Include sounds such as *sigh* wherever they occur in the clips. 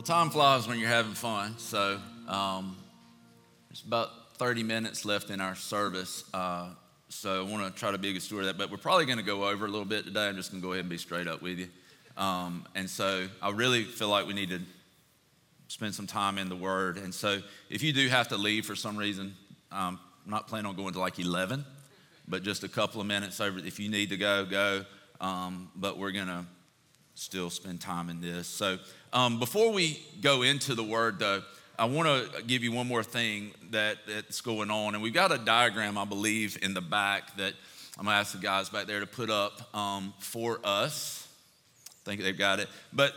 Well, time flies when you're having fun. So, um, there's about 30 minutes left in our service. Uh, so, I want to try to be a good steward of that. But we're probably going to go over a little bit today. I'm just going to go ahead and be straight up with you. Um, and so, I really feel like we need to spend some time in the Word. And so, if you do have to leave for some reason, um, I'm not planning on going to like 11, but just a couple of minutes over. If you need to go, go. Um, but we're going to still spend time in this. So, um, before we go into the word, though, I want to give you one more thing that, that's going on. And we've got a diagram, I believe, in the back that I'm going to ask the guys back there to put up um, for us. I think they've got it. But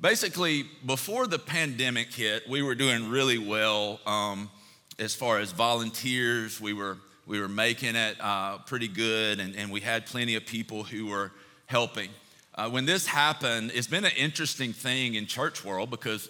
basically, before the pandemic hit, we were doing really well um, as far as volunteers. We were, we were making it uh, pretty good, and, and we had plenty of people who were helping. Uh, when this happened, it's been an interesting thing in church world because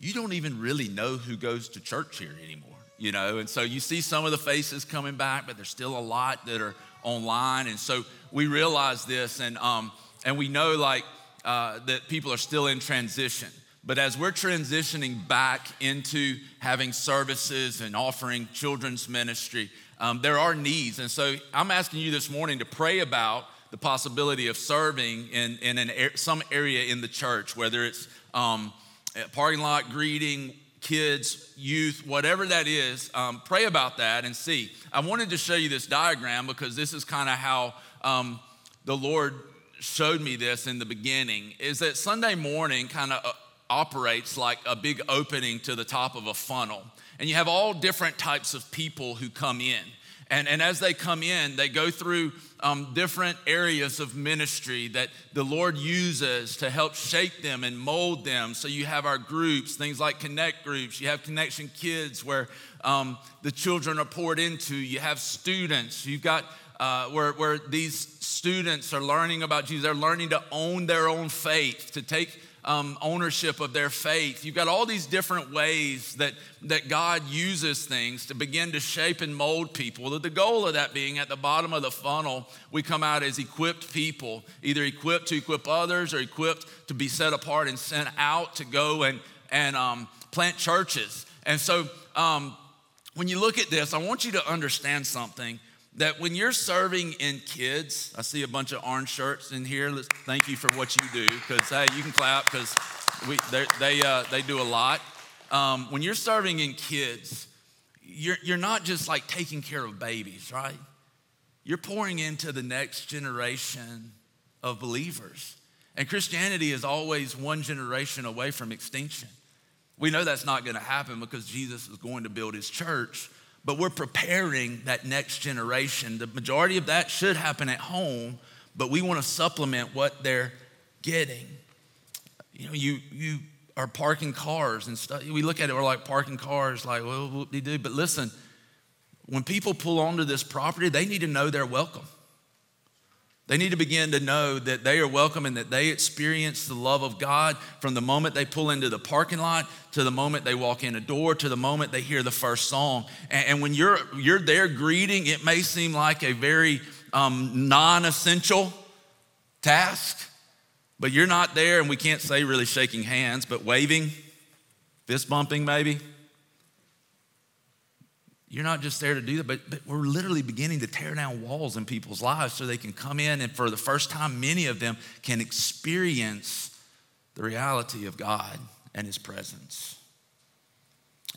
you don't even really know who goes to church here anymore, you know? And so you see some of the faces coming back, but there's still a lot that are online. And so we realize this and, um, and we know like uh, that people are still in transition. But as we're transitioning back into having services and offering children's ministry, um, there are needs. And so I'm asking you this morning to pray about the possibility of serving in, in an, some area in the church, whether it's um, parking lot greeting, kids, youth, whatever that is, um, pray about that and see. I wanted to show you this diagram because this is kind of how um, the Lord showed me this in the beginning is that Sunday morning kind of uh, operates like a big opening to the top of a funnel. And you have all different types of people who come in. And, and as they come in, they go through um, different areas of ministry that the Lord uses to help shape them and mold them. So you have our groups, things like Connect groups. You have Connection Kids, where um, the children are poured into. You have students. You've got uh, where, where these students are learning about Jesus. They're learning to own their own faith, to take um, ownership of their faith. You've got all these different ways that, that God uses things to begin to shape and mold people. The goal of that being at the bottom of the funnel, we come out as equipped people, either equipped to equip others or equipped to be set apart and sent out to go and, and um, plant churches. And so um, when you look at this, I want you to understand something that when you're serving in kids, I see a bunch of orange shirts in here. Let's, thank you for what you do, because hey, you can clap because they uh, they do a lot. Um, when you're serving in kids, you're you're not just like taking care of babies, right? You're pouring into the next generation of believers, and Christianity is always one generation away from extinction. We know that's not going to happen because Jesus is going to build His church but we're preparing that next generation. The majority of that should happen at home, but we want to supplement what they're getting. You know, you you are parking cars and stuff. We look at it, we're like parking cars, like, well, what do you do? But listen, when people pull onto this property, they need to know they're welcome. They need to begin to know that they are welcome and that they experience the love of God from the moment they pull into the parking lot to the moment they walk in a door to the moment they hear the first song. And, and when you're, you're there greeting, it may seem like a very um, non essential task, but you're not there, and we can't say really shaking hands, but waving, fist bumping maybe. You're not just there to do that, but, but we're literally beginning to tear down walls in people's lives so they can come in and for the first time, many of them can experience the reality of God and His presence.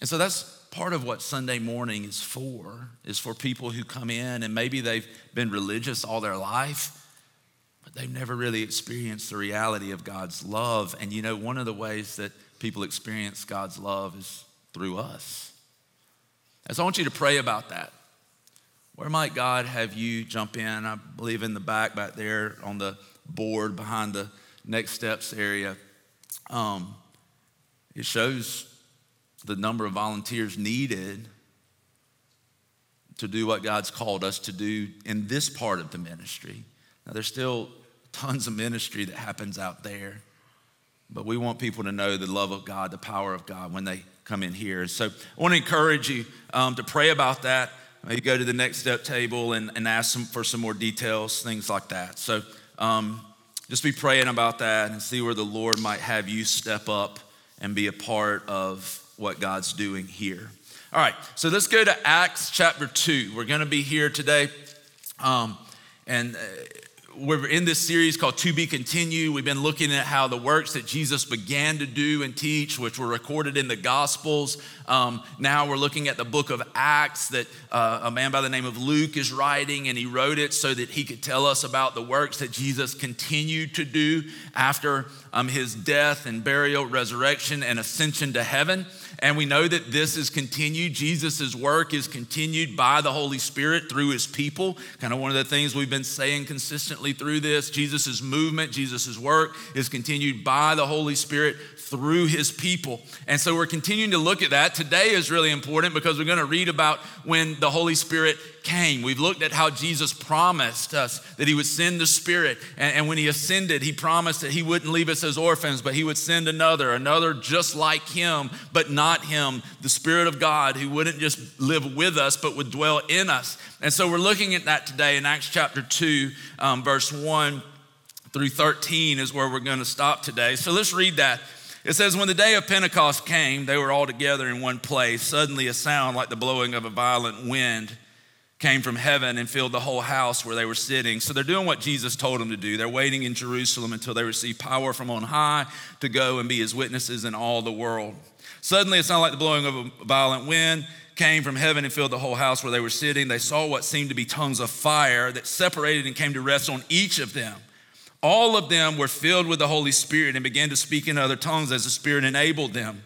And so that's part of what Sunday morning is for, is for people who come in and maybe they've been religious all their life, but they've never really experienced the reality of God's love. And you know, one of the ways that people experience God's love is through us. And so I want you to pray about that. Where might God have you jump in? I believe in the back, back there on the board behind the next steps area. Um, it shows the number of volunteers needed to do what God's called us to do in this part of the ministry. Now, there's still tons of ministry that happens out there, but we want people to know the love of God, the power of God when they come in here. So I want to encourage you um, to pray about that. Maybe go to the next step table and, and ask them for some more details, things like that. So um, just be praying about that and see where the Lord might have you step up and be a part of what God's doing here. All right, so let's go to Acts chapter 2. We're going to be here today. Um, and uh, we're in this series called To Be Continued. We've been looking at how the works that Jesus began to do and teach, which were recorded in the Gospels, um, now we're looking at the book of Acts that uh, a man by the name of Luke is writing, and he wrote it so that he could tell us about the works that Jesus continued to do after um, his death and burial, resurrection, and ascension to heaven. And we know that this is continued. Jesus' work is continued by the Holy Spirit through his people. Kind of one of the things we've been saying consistently through this. Jesus' movement, Jesus' work is continued by the Holy Spirit through his people. And so we're continuing to look at that. Today is really important because we're going to read about when the Holy Spirit came. We've looked at how Jesus promised us that he would send the Spirit. And, and, when he ascended, he promised that he wouldn't leave us as orphans, but he would send another, another just like him, but not him, the Spirit of God, who wouldn't just live with us, but would dwell in us. And so we're looking at that today in Acts chapter 2, um, verse 1 through 13 is where we're going to stop today. So let's read that. It says, When the day of Pentecost came, they were all together in one place. Suddenly, a sound like the blowing of a violent wind came from heaven and filled the whole house where they were sitting. So they're doing what Jesus told them to do. They're waiting in Jerusalem until they receive power from on high to go and be his witnesses in all the world. Suddenly, it sounded like the blowing of a violent wind came from heaven and filled the whole house where they were sitting. They saw what seemed to be tongues of fire that separated and came to rest on each of them. All of them were filled with the Holy Spirit and began to speak in other tongues as the Spirit enabled them.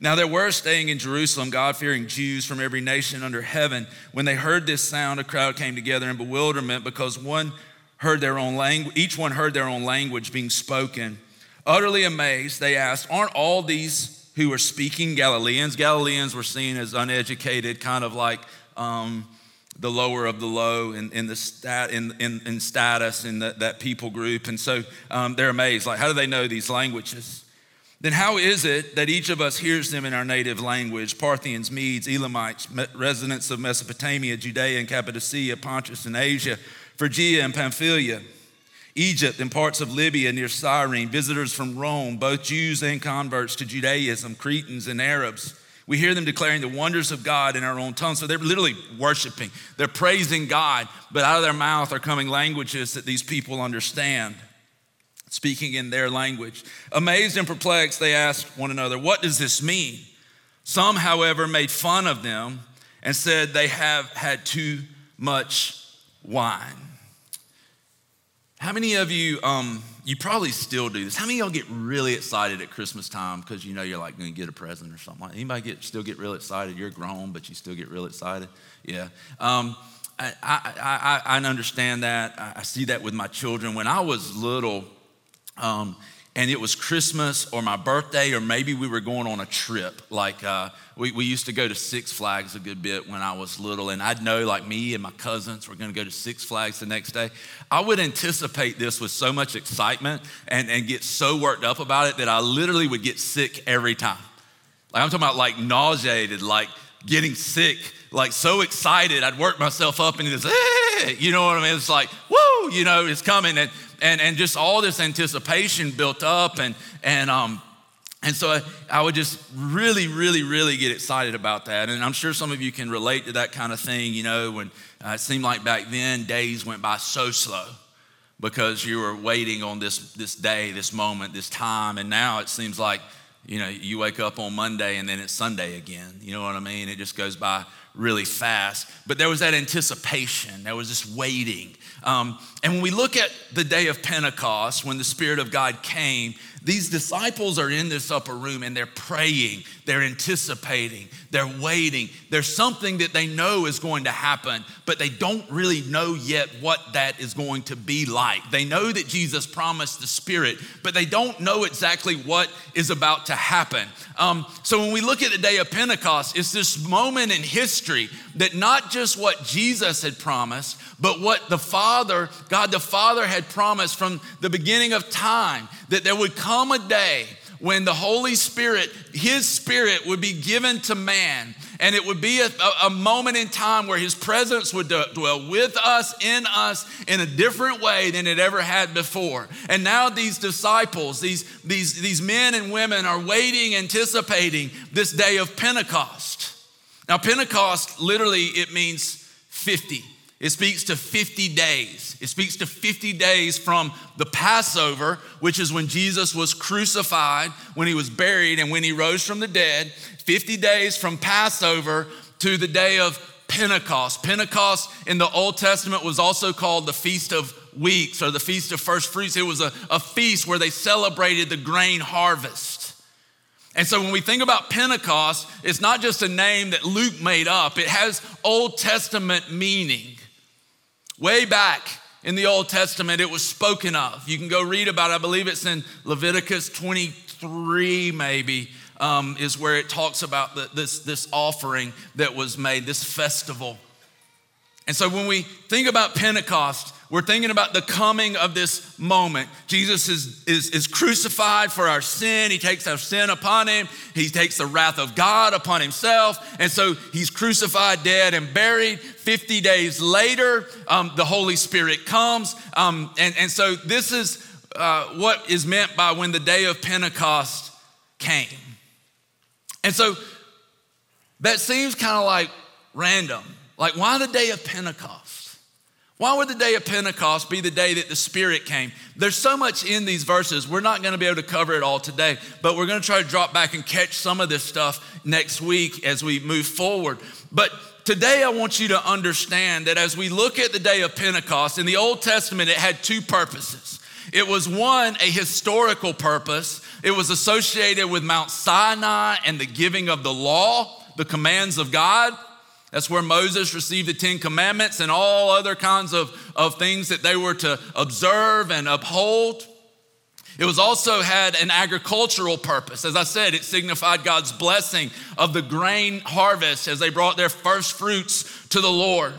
Now there were staying in Jerusalem God fearing Jews from every nation under heaven. When they heard this sound, a crowd came together in bewilderment because one heard their own language, each one heard their own language being spoken. Utterly amazed, they asked, Aren't all these who are speaking Galileans? Galileans were seen as uneducated, kind of like um, the lower of the low in, in the stat, in, in, in status in the, that people group. And so um, they're amazed. Like, how do they know these languages? Then how is it that each of us hears them in our native language? Parthians, Medes, Elamites, residents of Mesopotamia, Judea and Cappadocia, Pontus and Asia, Phrygia and Pamphylia, Egypt and parts of Libya near Cyrene, visitors from Rome, both Jews and converts to Judaism, Cretans and Arabs. We hear them declaring the wonders of God in our own tongue. So they're literally worshiping, they're praising God, but out of their mouth are coming languages that these people understand, speaking in their language. Amazed and perplexed, they asked one another, What does this mean? Some, however, made fun of them and said they have had too much wine. How many of you, um, you probably still do this. How many of y'all get really excited at Christmas time because you know you're like going to get a present or something like? Anybody get, still get real excited? You're grown, but you still get real excited? Yeah. Um, I, I, I, I, understand that. I see that with my children. When I was little, um, and it was Christmas or my birthday, or maybe we were going on a trip. Like uh, we, we used to go to Six Flags a good bit when I was little, and I'd know like me and my cousins were gonna go to Six Flags the next day. I would anticipate this with so much excitement and, and get so worked up about it that I literally would get sick every time. Like I'm talking about like nauseated, like getting sick, like so excited. I'd work myself up this, eh, you know what I mean? It's like, woo, you know, it's coming. And and, and just all this anticipation built up. And, and, um, and so I, I, would just really, really, really get excited about that. And I'm sure some of you can relate to that kind of thing, you know, when uh, it seemed like back then days went by so slow because you were waiting on this, this day, this moment, this time. And now it seems like, you know, you wake up on Monday and then it's Sunday again. You know what I mean? It just goes by really fast. But there was that anticipation, there was this waiting. Um, and when we look at the day of Pentecost, when the Spirit of God came, these disciples are in this upper room and they're praying, they're anticipating, they're waiting. There's something that they know is going to happen, but they don't really know yet what that is going to be like. They know that Jesus promised the Spirit, but they don't know exactly what is about to happen. Um, so when we look at the day of Pentecost, it's this moment in history that not just what Jesus had promised, but what the Father, God the Father, had promised from the beginning of time that there would come a day when the Holy Spirit, His Spirit, would be given to man and it would be a, a, moment in time where his presence would dwell with us, in us, in a different way than it ever had before. And now these disciples, these, these, these men and women are waiting, anticipating this day of Pentecost. Now, Pentecost literally it means 50. It speaks to 50 days. It speaks to 50 days from the Passover, which is when Jesus was crucified, when he was buried, and when he rose from the dead. 50 days from Passover to the day of Pentecost. Pentecost in the Old Testament was also called the Feast of Weeks or the Feast of First Fruits. It was a, a feast where they celebrated the grain harvest. And so when we think about Pentecost, it's not just a name that Luke made up, it has Old Testament meaning. Way back in the Old Testament, it was spoken of. You can go read about it. I believe it's in Leviticus 23, maybe, um, is where it talks about the, this, this offering that was made, this festival. And so when we think about Pentecost, we're thinking about the coming of this moment. Jesus is, is, is crucified for our sin. He takes our sin upon him. He takes the wrath of God upon himself. And so he's crucified, dead, and buried. 50 days later, um, the Holy Spirit comes. Um, and, and so this is uh, what is meant by when the day of Pentecost came. And so that seems kind of like random. Like, why the day of Pentecost? Why would the day of Pentecost be the day that the Spirit came? There's so much in these verses. We're not going to be able to cover it all today, but we're going to try to drop back and catch some of this stuff next week as we move forward. But today, I want you to understand that as we look at the day of Pentecost, in the Old Testament, it had two purposes. It was one, a historical purpose, it was associated with Mount Sinai and the giving of the law, the commands of God. That's where Moses received the Ten Commandments and all other kinds of, of things that they were to observe and uphold. It was also had an agricultural purpose. As I said, it signified God's blessing of the grain harvest as they brought their first fruits to the Lord.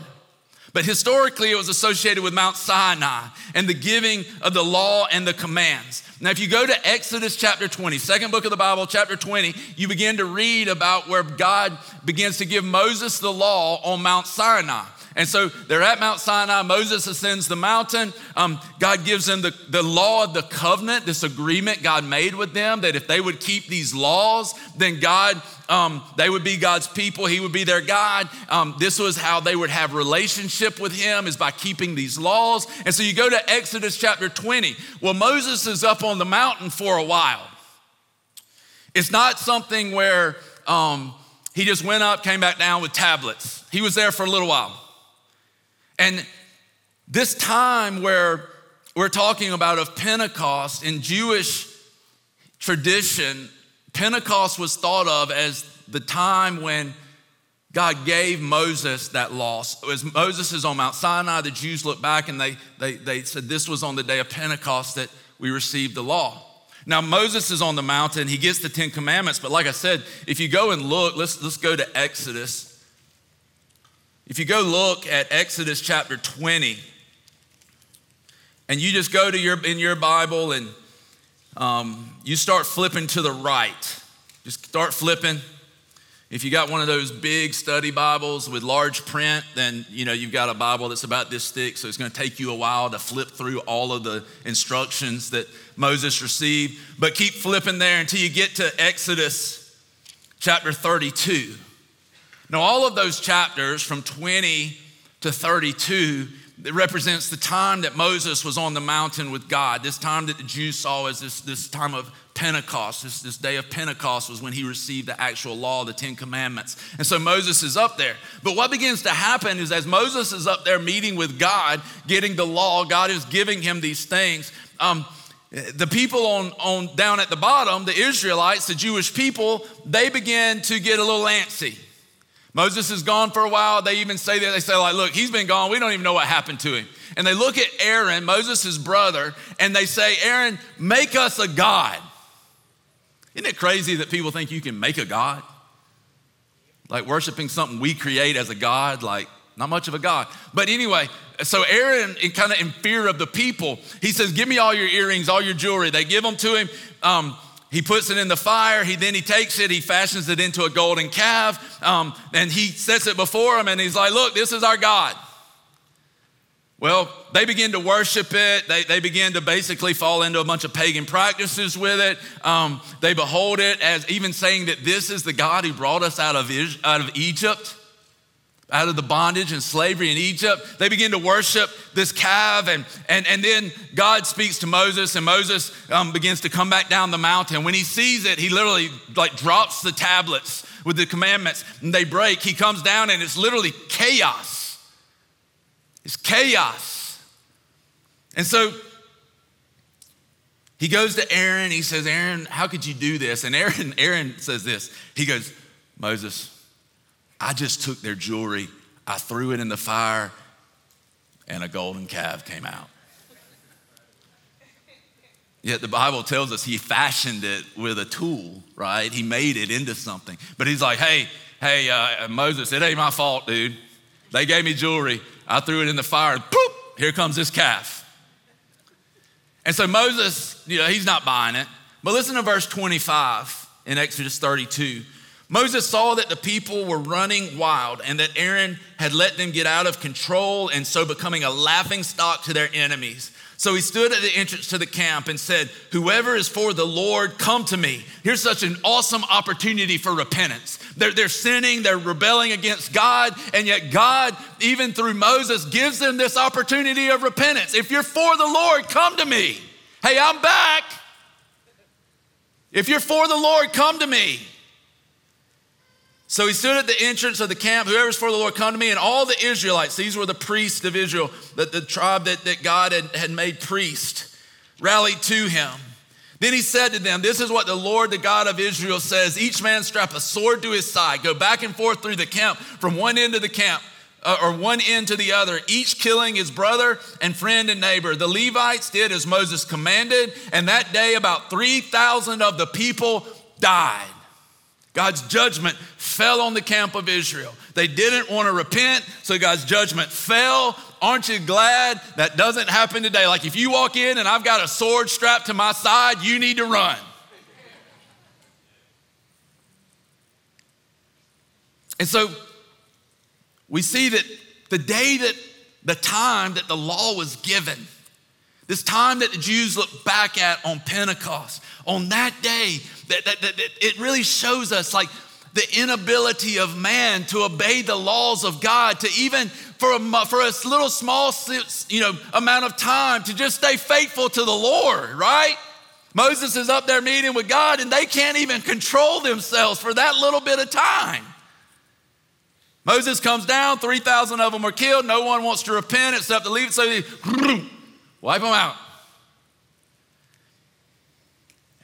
But historically, it was associated with Mount Sinai and the giving of the law and the commands. Now, if you go to Exodus chapter 20, second book of the Bible, chapter 20, you begin to read about where God begins to give Moses the law on Mount Sinai. And so they're at Mount Sinai. Moses ascends the mountain. Um, God gives them the, the law of the covenant, this agreement God made with them that if they would keep these laws, then God, um, they would be God's people. He would be their God. Um, this was how they would have relationship with Him is by keeping these laws. And so you go to Exodus chapter 20. Well, Moses is up on the mountain for a while. It's not something where um, he just went up, came back down with tablets. He was there for a little while. And this time where we're talking about of Pentecost in Jewish tradition, Pentecost was thought of as the time when God gave Moses that law. As Moses is on Mount Sinai, the Jews look back and they, they, they said this was on the day of Pentecost that we received the law. Now, Moses is on the mountain, he gets the Ten Commandments, but like I said, if you go and look, let's, let's go to Exodus. If you go look at Exodus chapter 20, and you just go to your in your Bible and um, you start flipping to the right. Just start flipping. If you got one of those big study Bibles with large print, then you know you've got a Bible that's about this thick, so it's going to take you a while to flip through all of the instructions that Moses received. But keep flipping there until you get to Exodus chapter 32. Now, all of those chapters from 20 to 32 it represents the time that Moses was on the mountain with God, this time that the Jews saw as this, this time of Pentecost. This, this day of Pentecost was when he received the actual law, the Ten Commandments. And so Moses is up there. But what begins to happen is as Moses is up there meeting with God, getting the law, God is giving him these things. Um, the people on, on down at the bottom, the Israelites, the Jewish people, they begin to get a little antsy. Moses is gone for a while. They even say that. They say, like, look, he's been gone. We don't even know what happened to him. And they look at Aaron, Moses' brother, and they say, Aaron, make us a God. Isn't it crazy that people think you can make a God? Like worshiping something we create as a God, like not much of a God. But anyway, so Aaron, kind of in fear of the people, he says, Give me all your earrings, all your jewelry. They give them to him. Um, he puts it in the fire. He then he takes it, he fashions it into a golden calf, um, and he sets it before him, and he's like, "Look, this is our God." Well, they begin to worship it. They, they begin to basically fall into a bunch of pagan practices with it. Um, they behold it as even saying that this is the God who brought us out of, out of Egypt out of the bondage and slavery in Egypt. They begin to worship this calf, and, and, and then God speaks to Moses, and Moses um, begins to come back down the mountain. When he sees it, he literally like drops the tablets with the commandments, and they break. He comes down, and it's literally chaos. It's chaos. And so he goes to Aaron. He says, Aaron, how could you do this? And Aaron, *laughs* Aaron says this. He goes, Moses, I just took their jewelry, I threw it in the fire, and a golden calf came out. Yet the Bible tells us he fashioned it with a tool, right? He made it into something. But he's like, hey, hey, uh, Moses, it ain't my fault, dude. They gave me jewelry. I threw it in the fire, and poof, here comes this calf. And so Moses, you know, he's not buying it. But listen to verse 25 in Exodus 32. Moses saw that the people were running wild and that Aaron had let them get out of control and so becoming a laughing stock to their enemies. So he stood at the entrance to the camp and said, Whoever is for the Lord, come to me. Here's such an awesome opportunity for repentance. They're, they're sinning, they're rebelling against God, and yet God, even through Moses, gives them this opportunity of repentance. If you're for the Lord, come to me. Hey, I'm back. If you're for the Lord, come to me. So he stood at the entrance of the camp. Whoever's for the Lord, come to me. And all the Israelites, these were the priests of Israel, the, the tribe that, that God had, had made priest, rallied to him. Then he said to them, This is what the Lord, the God of Israel, says Each man strap a sword to his side, go back and forth through the camp, from one end of the camp, uh, or one end to the other, each killing his brother and friend and neighbor. The Levites did as Moses commanded, and that day about 3,000 of the people died. God's judgment fell on the camp of Israel. They didn't want to repent, so God's judgment fell. Aren't you glad that doesn't happen today? Like if you walk in and I've got a sword strapped to my side, you need to run. And so we see that the day that the time that the law was given, this time that the Jews look back at on Pentecost, on that day, that, that, that, that it really shows us like the inability of man to obey the laws of God, to even for a, for a little small you know, amount of time to just stay faithful to the Lord, right? Moses is up there meeting with God and they can't even control themselves for that little bit of time. Moses comes down, 3,000 of them are killed. No one wants to repent except the Levites, so they *laughs* wipe them out.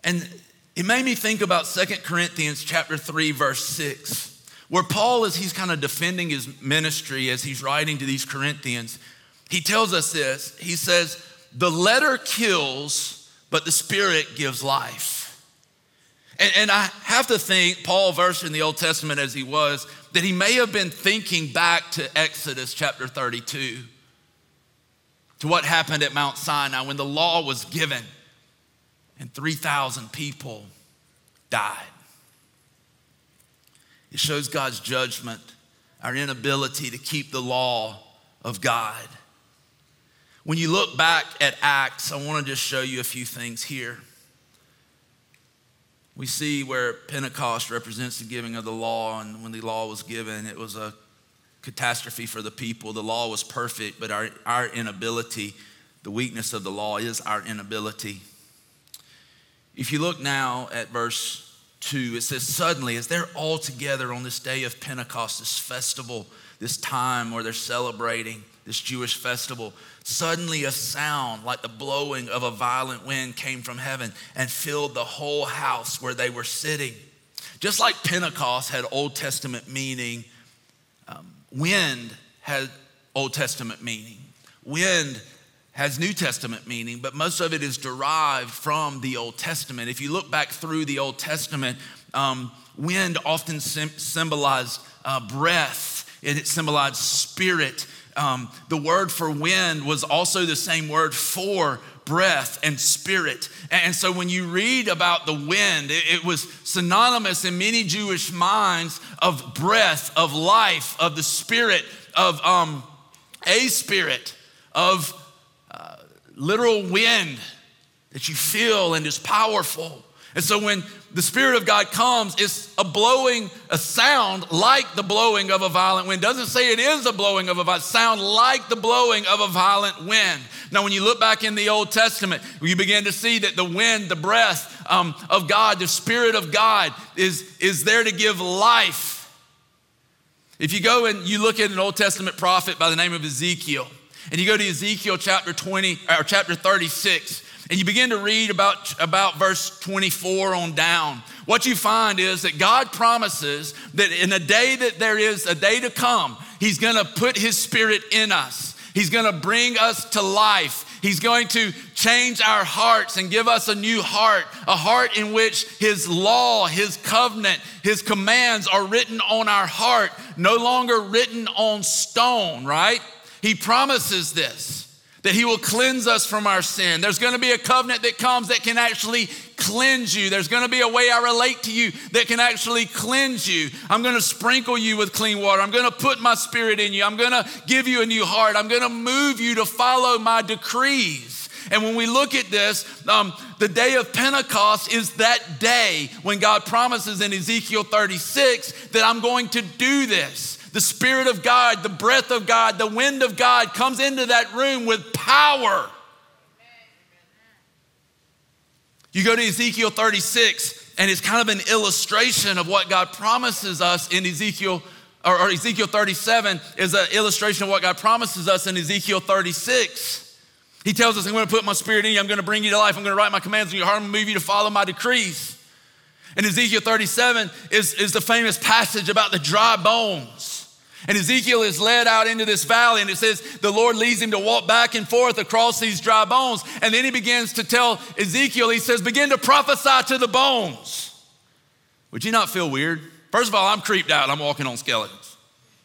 And it made me think about Second Corinthians chapter 3 verse 6 where Paul is he's kind of defending his ministry as he's writing to these Corinthians. He tells us this. He says, "The letter kills, but the spirit gives life." And, and I have to think Paul versed in the Old Testament as he was that he may have been thinking back to Exodus chapter 32 to what happened at Mount Sinai when the law was given and 3,000 people died. It shows God's judgment, our inability to keep the law of God. When you look back at Acts, I want to just show you a few things here. We see where Pentecost represents the giving of the law, and when the law was given, it was a catastrophe for the people. The law was perfect, but our, our inability, the weakness of the law is our inability if you look now at verse 2, it says, Suddenly, as they're all together on this day of Pentecost, this festival, this time where they're celebrating this Jewish festival, suddenly a sound like the blowing of a violent wind came from heaven and filled the whole house where they were sitting. Just like Pentecost had Old Testament meaning, um, wind had Old Testament meaning. Wind has New Testament meaning, but most of it is derived from the Old Testament. If you look back through the Old Testament, um, wind often sim- symbolized uh, breath, and it symbolized spirit. Um, the word for wind was also the same word for breath and spirit. And so when you read about the wind, it was synonymous in many Jewish minds of breath, of life, of the spirit, of um, a spirit, of literal wind that you feel and is powerful. And so when the Spirit of God comes, it's a blowing, a sound like the blowing of a violent wind. Doesn't say it is a blowing of a violent sound like the blowing of a violent wind. Now, when you look back in the Old Testament, you begin to see that the wind, the breath um, of God, the Spirit of God is, is there to give life. If you go and you look at an Old Testament prophet by the name of Ezekiel, and you go to Ezekiel chapter 20 or chapter 36, and you begin to read about, about verse 24 on down, what you find is that God promises that in a day that there is a day to come, He's gonna put His Spirit in us. He's gonna bring us to life. He's going to change our hearts and give us a new heart, a heart in which His law, His covenant, His commands are written on our heart, no longer written on stone, right? He promises this that He will cleanse us from our sin. There's gonna be a covenant that comes that can actually cleanse you. There's gonna be a way I relate to you that can actually cleanse you. I'm gonna sprinkle you with clean water. I'm gonna put my spirit in you. I'm gonna give you a new heart. I'm gonna move you to follow my decrees. And when we look at this, um, the day of Pentecost is that day when God promises in Ezekiel 36 that I'm going to do this the Spirit of God, the breath of God, the wind of God comes into that room with power. You go to Ezekiel 36, and it's kind of an illustration of what God promises us in Ezekiel, or, or Ezekiel 37 is an illustration of what God promises us in Ezekiel 36. He tells us, I'm going to put my spirit in you, I'm going to bring you to life, I'm going to write my commands in your heart, I'm going to move you to follow my decrees. And Ezekiel 37 is, is the famous passage about the dry bones. And Ezekiel is led out into this valley, and it says the Lord leads him to walk back and forth across these dry bones. And then he begins to tell Ezekiel, he says, Begin to prophesy to the bones. Would you not feel weird? First of all, I'm creeped out. I'm walking on skeletons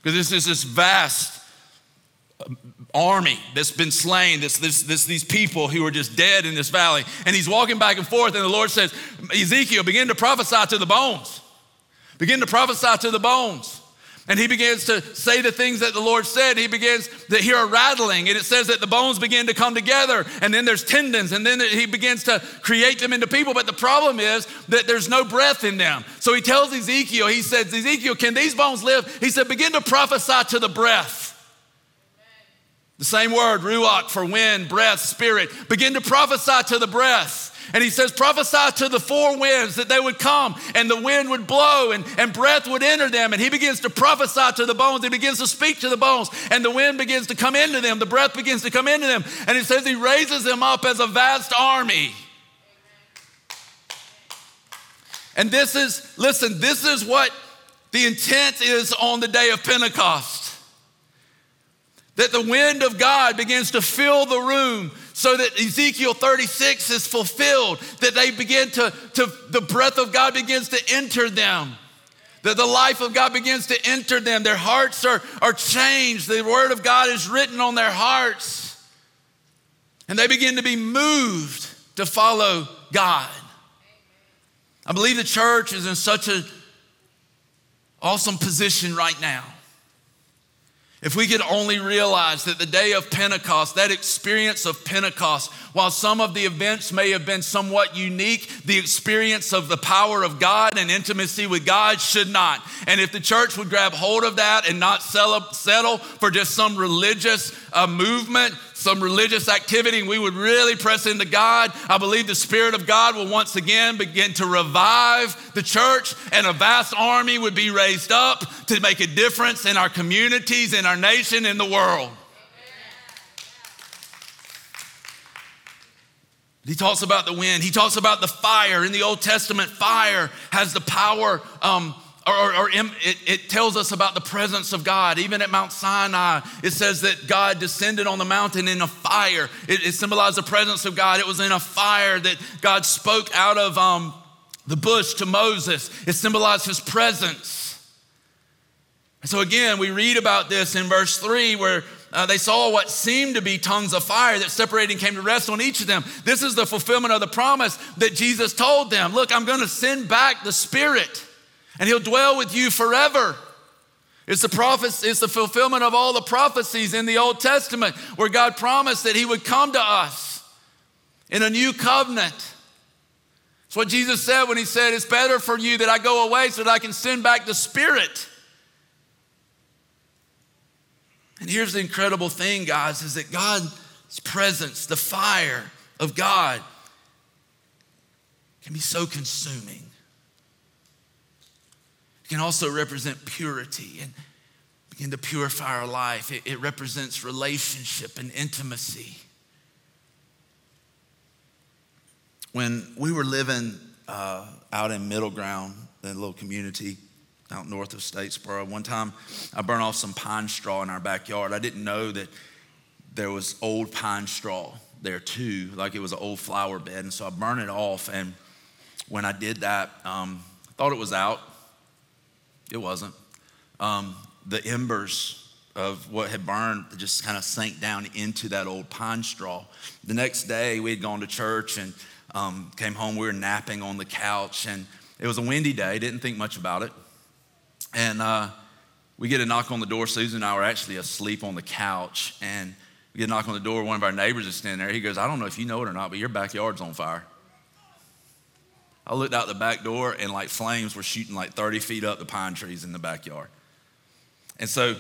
because this is this vast um, army that's been slain, this, this, this, these people who are just dead in this valley. And he's walking back and forth, and the Lord says, Ezekiel, begin to prophesy to the bones. Begin to prophesy to the bones. And he begins to say the things that the Lord said. He begins to hear a rattling, and it says that the bones begin to come together, and then there's tendons, and then he begins to create them into people. But the problem is that there's no breath in them. So he tells Ezekiel, he says, Ezekiel, can these bones live? He said, begin to prophesy to the breath. The same word, ruach, for wind, breath, spirit. Begin to prophesy to the breath. And he says, prophesy to the four winds that they would come and the wind would blow and, and breath would enter them. And he begins to prophesy to the bones. He begins to speak to the bones and the wind begins to come into them. The breath begins to come into them. And he says he raises them up as a vast army. And this is, listen, this is what the intent is on the day of Pentecost. That the wind of God begins to fill the room so that Ezekiel 36 is fulfilled, that they begin to, to the breath of God begins to enter them. That the life of God begins to enter them. Their hearts are, are changed. The word of God is written on their hearts. And they begin to be moved to follow God. I believe the church is in such an awesome position right now if we could only realize that the day of Pentecost, that experience of Pentecost, while some of the events may have been somewhat unique, the experience of the power of God and intimacy with God should not. And if the church would grab hold of that and not settle for just some religious uh, movement, some religious activity and we would really press into God, I believe the Spirit of God will once again begin to revive the church and a vast army would be raised up to make a difference in our communities, in our nation, in the world. He talks about the wind. He talks about the fire. In the Old Testament, fire has the power um, or, or, it, it, tells us about the presence of God. Even at Mount Sinai, it says that God descended on the mountain in a fire. It, it symbolized the presence of God. It was in a fire that God spoke out of um, the bush to Moses. It symbolized his presence. so, again, we read about this in verse 3 where uh, they saw what seemed to be tongues of fire that separated and came to rest on each of them. This is the fulfillment of the promise that Jesus told them. Look, I'm going to send back the Spirit, and He'll dwell with you forever. It's the prophecy, it's the fulfillment of all the prophecies in the Old Testament where God promised that He would come to us in a new covenant. It's what Jesus said when He said, It's better for you that I go away so that I can send back the Spirit. And here's the incredible thing, guys, is that God's presence, the fire of God, can be so consuming. It can also represent purity and begin to purify our life. It, it represents relationship and intimacy. When we were living uh, out in Middle Ground, that little community out north of Statesboro, one time I burned off some pine straw in our backyard. I didn't know that there was old pine straw there too, like it was an old flower bed. And so I burned it off. And when I did that, um, I thought it was out. It wasn't. Um, the embers of what had burned just kind of sank down into that old pine straw. The next day, we had gone to church and um, came home. We were napping on the couch, and it was a windy day. Didn't think much about it. And uh, we get a knock on the door. Susan and I were actually asleep on the couch, and we get a knock on the door. One of our neighbors is standing there. He goes, I don't know if you know it or not, but your backyard's on fire. I looked out the back door and like flames were shooting like 30 feet up the pine trees in the backyard. And so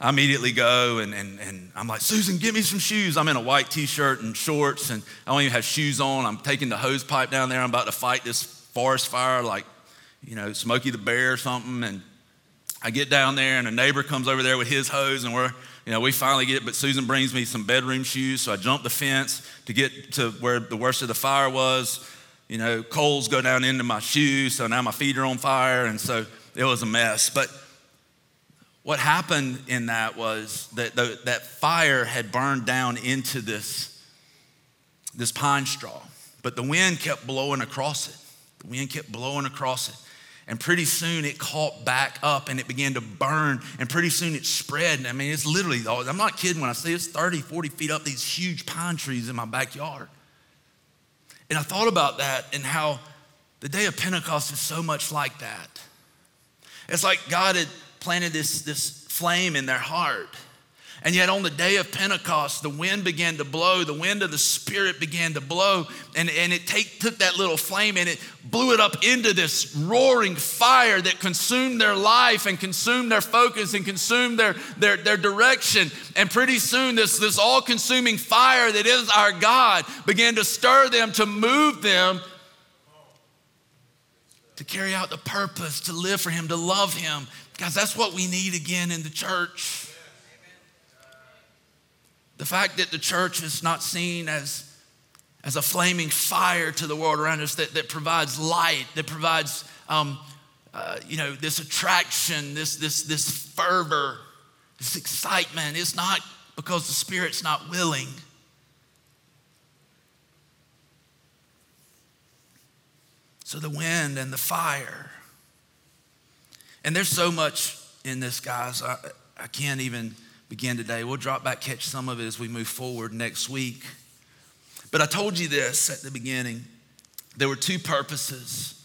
I immediately go and, and, and I'm like, Susan, give me some shoes. I'm in a white t shirt and shorts and I don't even have shoes on. I'm taking the hose pipe down there. I'm about to fight this forest fire like, you know, Smokey the Bear or something. And I get down there and a neighbor comes over there with his hose and we're, you know, we finally get it, but Susan brings me some bedroom shoes. So I jump the fence to get to where the worst of the fire was you know, coals go down into my shoes, so now my feet are on fire, and so it was a mess. But what happened in that was that the, that fire had burned down into this, this pine straw, but the wind kept blowing across it. The wind kept blowing across it. And pretty soon it caught back up and it began to burn. And pretty soon it spread. I mean, it's literally, I'm not kidding when I say it's 30, 40 feet up, these huge pine trees in my backyard. And I thought about that and how the day of Pentecost is so much like that. It's like God had planted this, this flame in their heart. And yet, on the day of Pentecost, the wind began to blow, the wind of the Spirit began to blow, and, and it take, took that little flame and it blew it up into this roaring fire that consumed their life and consumed their focus and consumed their, their, their direction. And pretty soon, this, this all consuming fire that is our God began to stir them, to move them to carry out the purpose, to live for Him, to love Him. Guys, that's what we need again in the church. The fact that the church is not seen as, as a flaming fire to the world around us that, that provides light, that provides, um, uh, you know, this attraction, this, this, this fervor, this excitement. It's not because the Spirit's not willing. So the wind and the fire. And there's so much in this, guys. I, I can't even begin today. We'll drop back, catch some of it as we move forward next week. But I told you this at the beginning. There were two purposes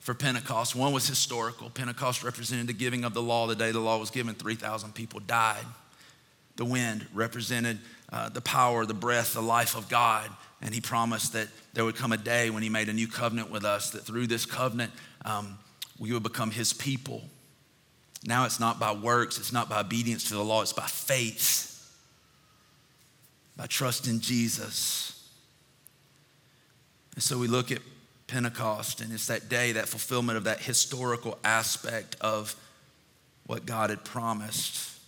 for Pentecost. One was historical. Pentecost represented the giving of the law. The day the law was given, 3,000 people died. The wind represented uh, the power, the breath, the life of God. And he promised that there would come a day when he made a new covenant with us, that through this covenant, um, we would become his people. Now it's not by works, it's not by obedience to the law, it's by faith, by trust in Jesus. And so we look at Pentecost, and it's that day, that fulfillment of that historical aspect of what God had promised.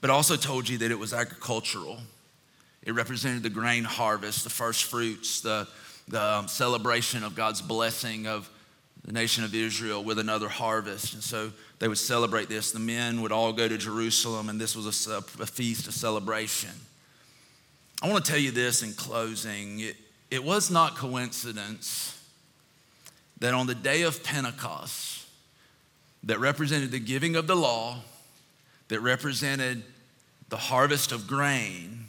But also told you that it was agricultural. It represented the grain harvest, the first fruits, the, the um, celebration of God's blessing of the nation of Israel with another harvest. And so they would celebrate this. The men would all go to Jerusalem, and this was a, a feast, a celebration. I want to tell you this in closing. It, it was not coincidence that on the day of Pentecost, that represented the giving of the law, that represented the harvest of grain,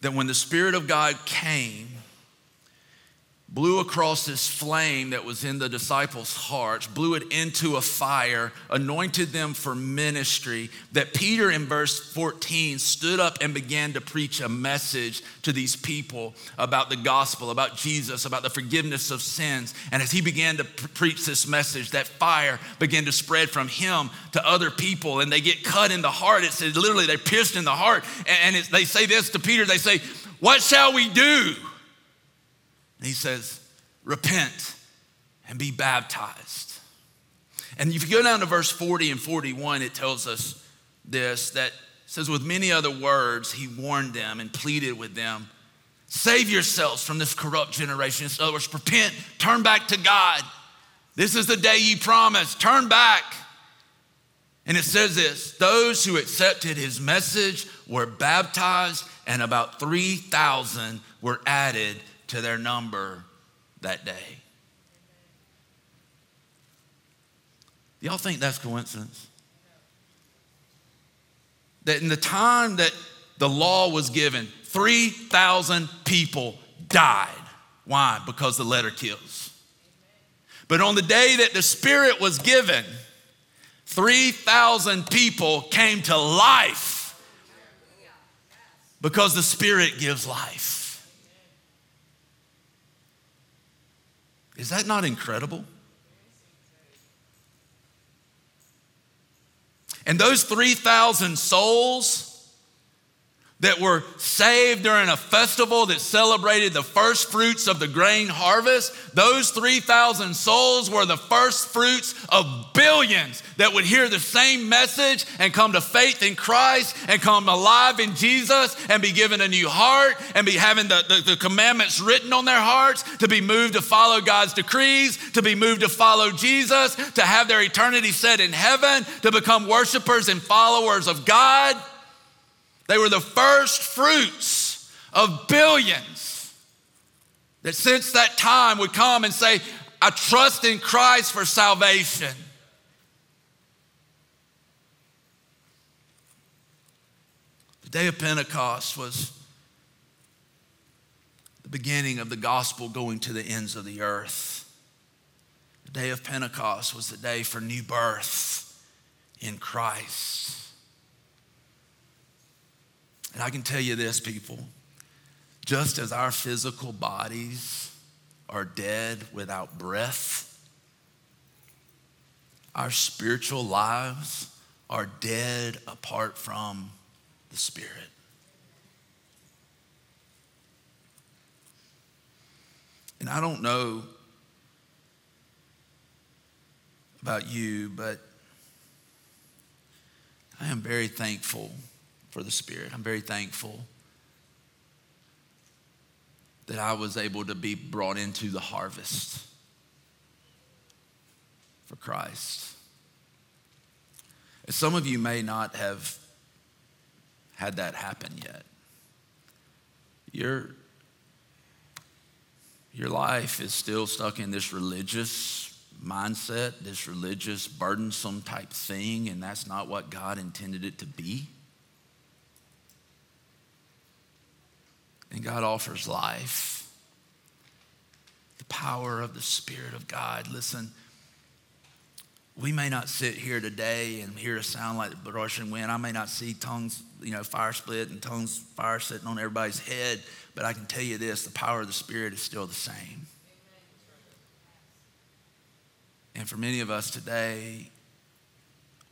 that when the Spirit of God came, blew across this flame that was in the disciples' hearts, blew it into a fire, anointed them for ministry. That Peter, in verse 14, stood up and began to preach a message to these people about the gospel, about Jesus, about the forgiveness of sins. And as he began to preach this message, that fire began to spread from him to other people, and they get cut in the heart. It says literally they're pierced in the heart. And they say this to Peter they say, What shall we do? He says, Repent and be baptized. And if you go down to verse 40 and 41, it tells us this that says, With many other words, he warned them and pleaded with them, Save yourselves from this corrupt generation. In other words, repent, turn back to God. This is the day you promised. Turn back. And it says this those who accepted his message were baptized, and about 3,000 were added to their number that day. Y'all think that's coincidence? That in the time that the law was given, 3,000 people died. Why? Because the letter kills. But on the day that the Spirit was given, 3,000 people came to life because the Spirit gives life. Is that not incredible? And those 3,000 souls that were saved during a festival that celebrated the first fruits of the grain harvest. Those 3,000 souls were the first fruits of billions that would hear the same message and come to faith in Christ and come alive in Jesus and be given a new heart and be having the, the, the commandments written on their hearts, to be moved to follow God's decrees, to be moved to follow Jesus, to have their eternity set in heaven, to become worshipers and followers of God. They were the first fruits of billions that since that time would come and say, I trust in Christ for salvation. The day of Pentecost was the beginning of the gospel going to the ends of the earth. The day of Pentecost was the day for new birth in Christ. And I can tell you this, people just as our physical bodies are dead without breath, our spiritual lives are dead apart from the Spirit. And I don't know about you, but I am very thankful for the Spirit. I'm very thankful that I was able to be brought into the harvest for Christ. some of you may not have had that happen yet. Your, your life is still stuck in this religious mindset, this religious, burdensome type thing, and that's not what God intended it to be. And God offers life. The power of the Spirit of God. Listen, we may not sit here today and hear a sound like the rushing wind. I may not see tongues, you know, fire split and tongues fire sitting on everybody's head, but I can tell you this the power of the Spirit is still the same. And for many of us today,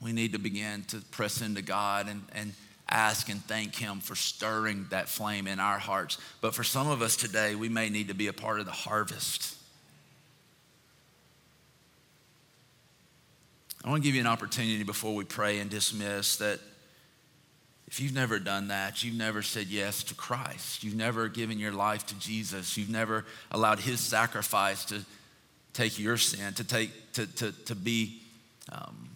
we need to begin to press into God and, and ask and thank Him for stirring that flame in our hearts. But for some of us today, we may need to be a part of the harvest. I want to give you an opportunity before we pray and dismiss that if you've never done that, you've never said yes to Christ, you've never given your life to Jesus, you've never allowed His sacrifice to take your sin, to, take, to, to, to be um,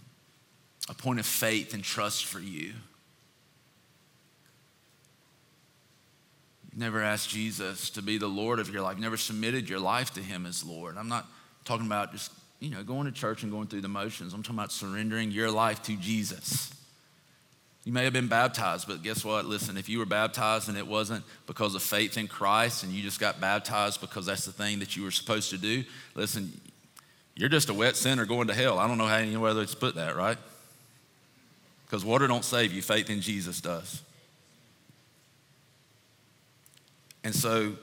a point of faith and trust for you. Never asked Jesus to be the Lord of your life. Never submitted your life to Him as Lord. I'm not talking about just, you know, going to church and going through the motions. I'm talking about surrendering your life to Jesus. You may have been baptized, but guess what? Listen, if you were baptized and it wasn't because of faith in Christ and you just got baptized because that's the thing that you were supposed to do, listen, you're just a wet sinner going to hell. I don't know how any other to put that, right? Because water don't save you, faith in Jesus does. And so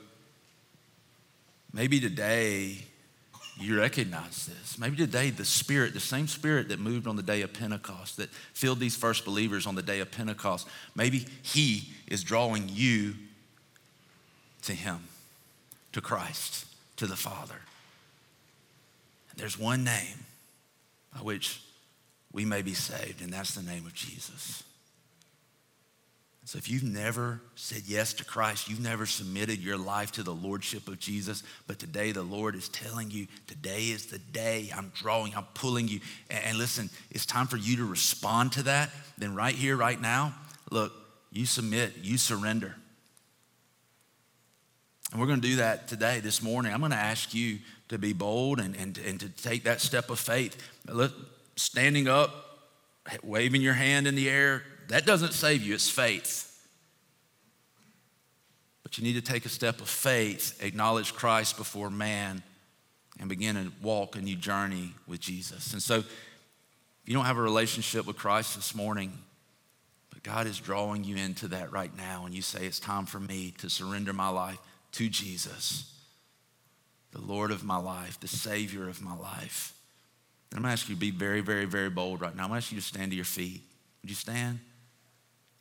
maybe today you recognize this. Maybe today the Spirit, the same Spirit that moved on the day of Pentecost, that filled these first believers on the day of Pentecost, maybe He is drawing you to Him, to Christ, to the Father. And there's one name by which we may be saved, and that's the name of Jesus. So if you've never said yes to Christ, you've never submitted your life to the lordship of Jesus, but today the Lord is telling you, today is the day I'm drawing, I'm pulling you. And listen, it's time for you to respond to that. Then right here, right now, look, you submit, you surrender. And we're going to do that today, this morning. I'm going to ask you to be bold and, and, and to take that step of faith. Look, standing up, waving your hand in the air, that doesn't save you, it's faith. But you need to take a step of faith, acknowledge Christ before man, and begin to walk a new journey with Jesus. And so, if you don't have a relationship with Christ this morning, but God is drawing you into that right now, and you say, It's time for me to surrender my life to Jesus, the Lord of my life, the Savior of my life. And I'm gonna ask you to be very, very, very bold right now. I'm gonna ask you to stand to your feet. Would you stand?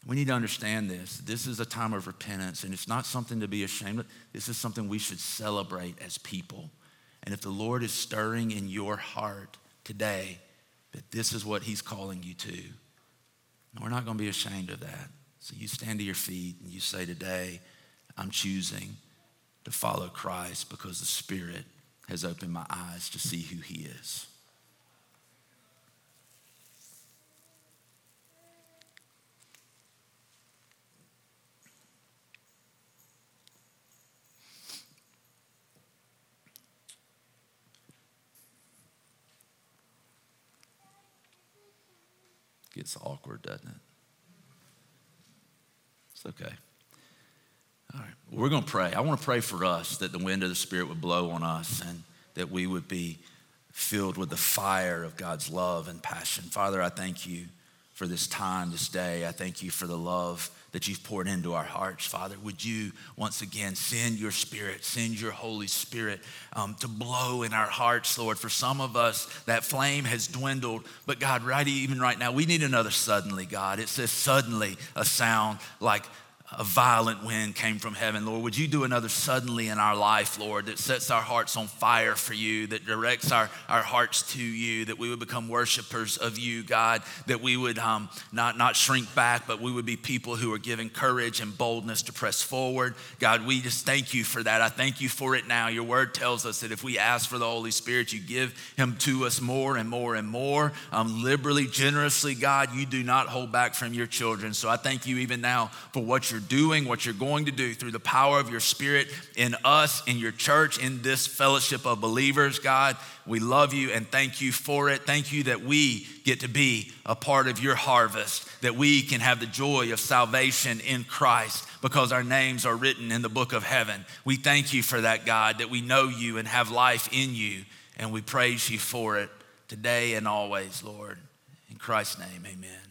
We need to understand this. This is a time of repentance, and it's not something to be ashamed of. This is something we should celebrate as people. And if the Lord is stirring in your heart today that this is what He's calling you to, we're not going to be ashamed of that. So you stand to your feet and you say, Today, I'm choosing to follow Christ because the Spirit has opened my eyes to see who He is. Gets awkward, doesn't it? It's okay. All right. We're going to pray. I want to pray for us that the wind of the Spirit would blow on us and that we would be filled with the fire of God's love and passion. Father, I thank you for this time, this day. I thank you for the love that you've poured into our hearts, Father. Would you once again send your Spirit, send your Holy Spirit um, to blow in our hearts, Lord? For some of us, that flame has dwindled, but God, right even right now, we need another suddenly, God. It says suddenly a sound like a violent wind came from heaven. Lord, would you do another suddenly in our life, Lord, that sets our hearts on fire for you, that directs our, our hearts to you, that we would become worshipers of you, God, that we would um, not, not shrink back, but we would be people who are given courage and boldness to press forward. God, we just thank you for that. I thank you for it now. Your word tells us that if we ask for the Holy Spirit, you give him to us more and more and more, um, liberally, generously, God. You do not hold back from your children. So I thank you even now for what you're you're doing, what you're going to do through the power of your Spirit in us, in your church, in this fellowship of believers, God. We love you and thank you for it. Thank you that we get to be a part of your harvest, that we can have the joy of salvation in Christ because our names are written in the book of heaven. We thank you for that, God, that we know you and have life in you, and we praise you for it today and always, Lord. In Christ's name, amen.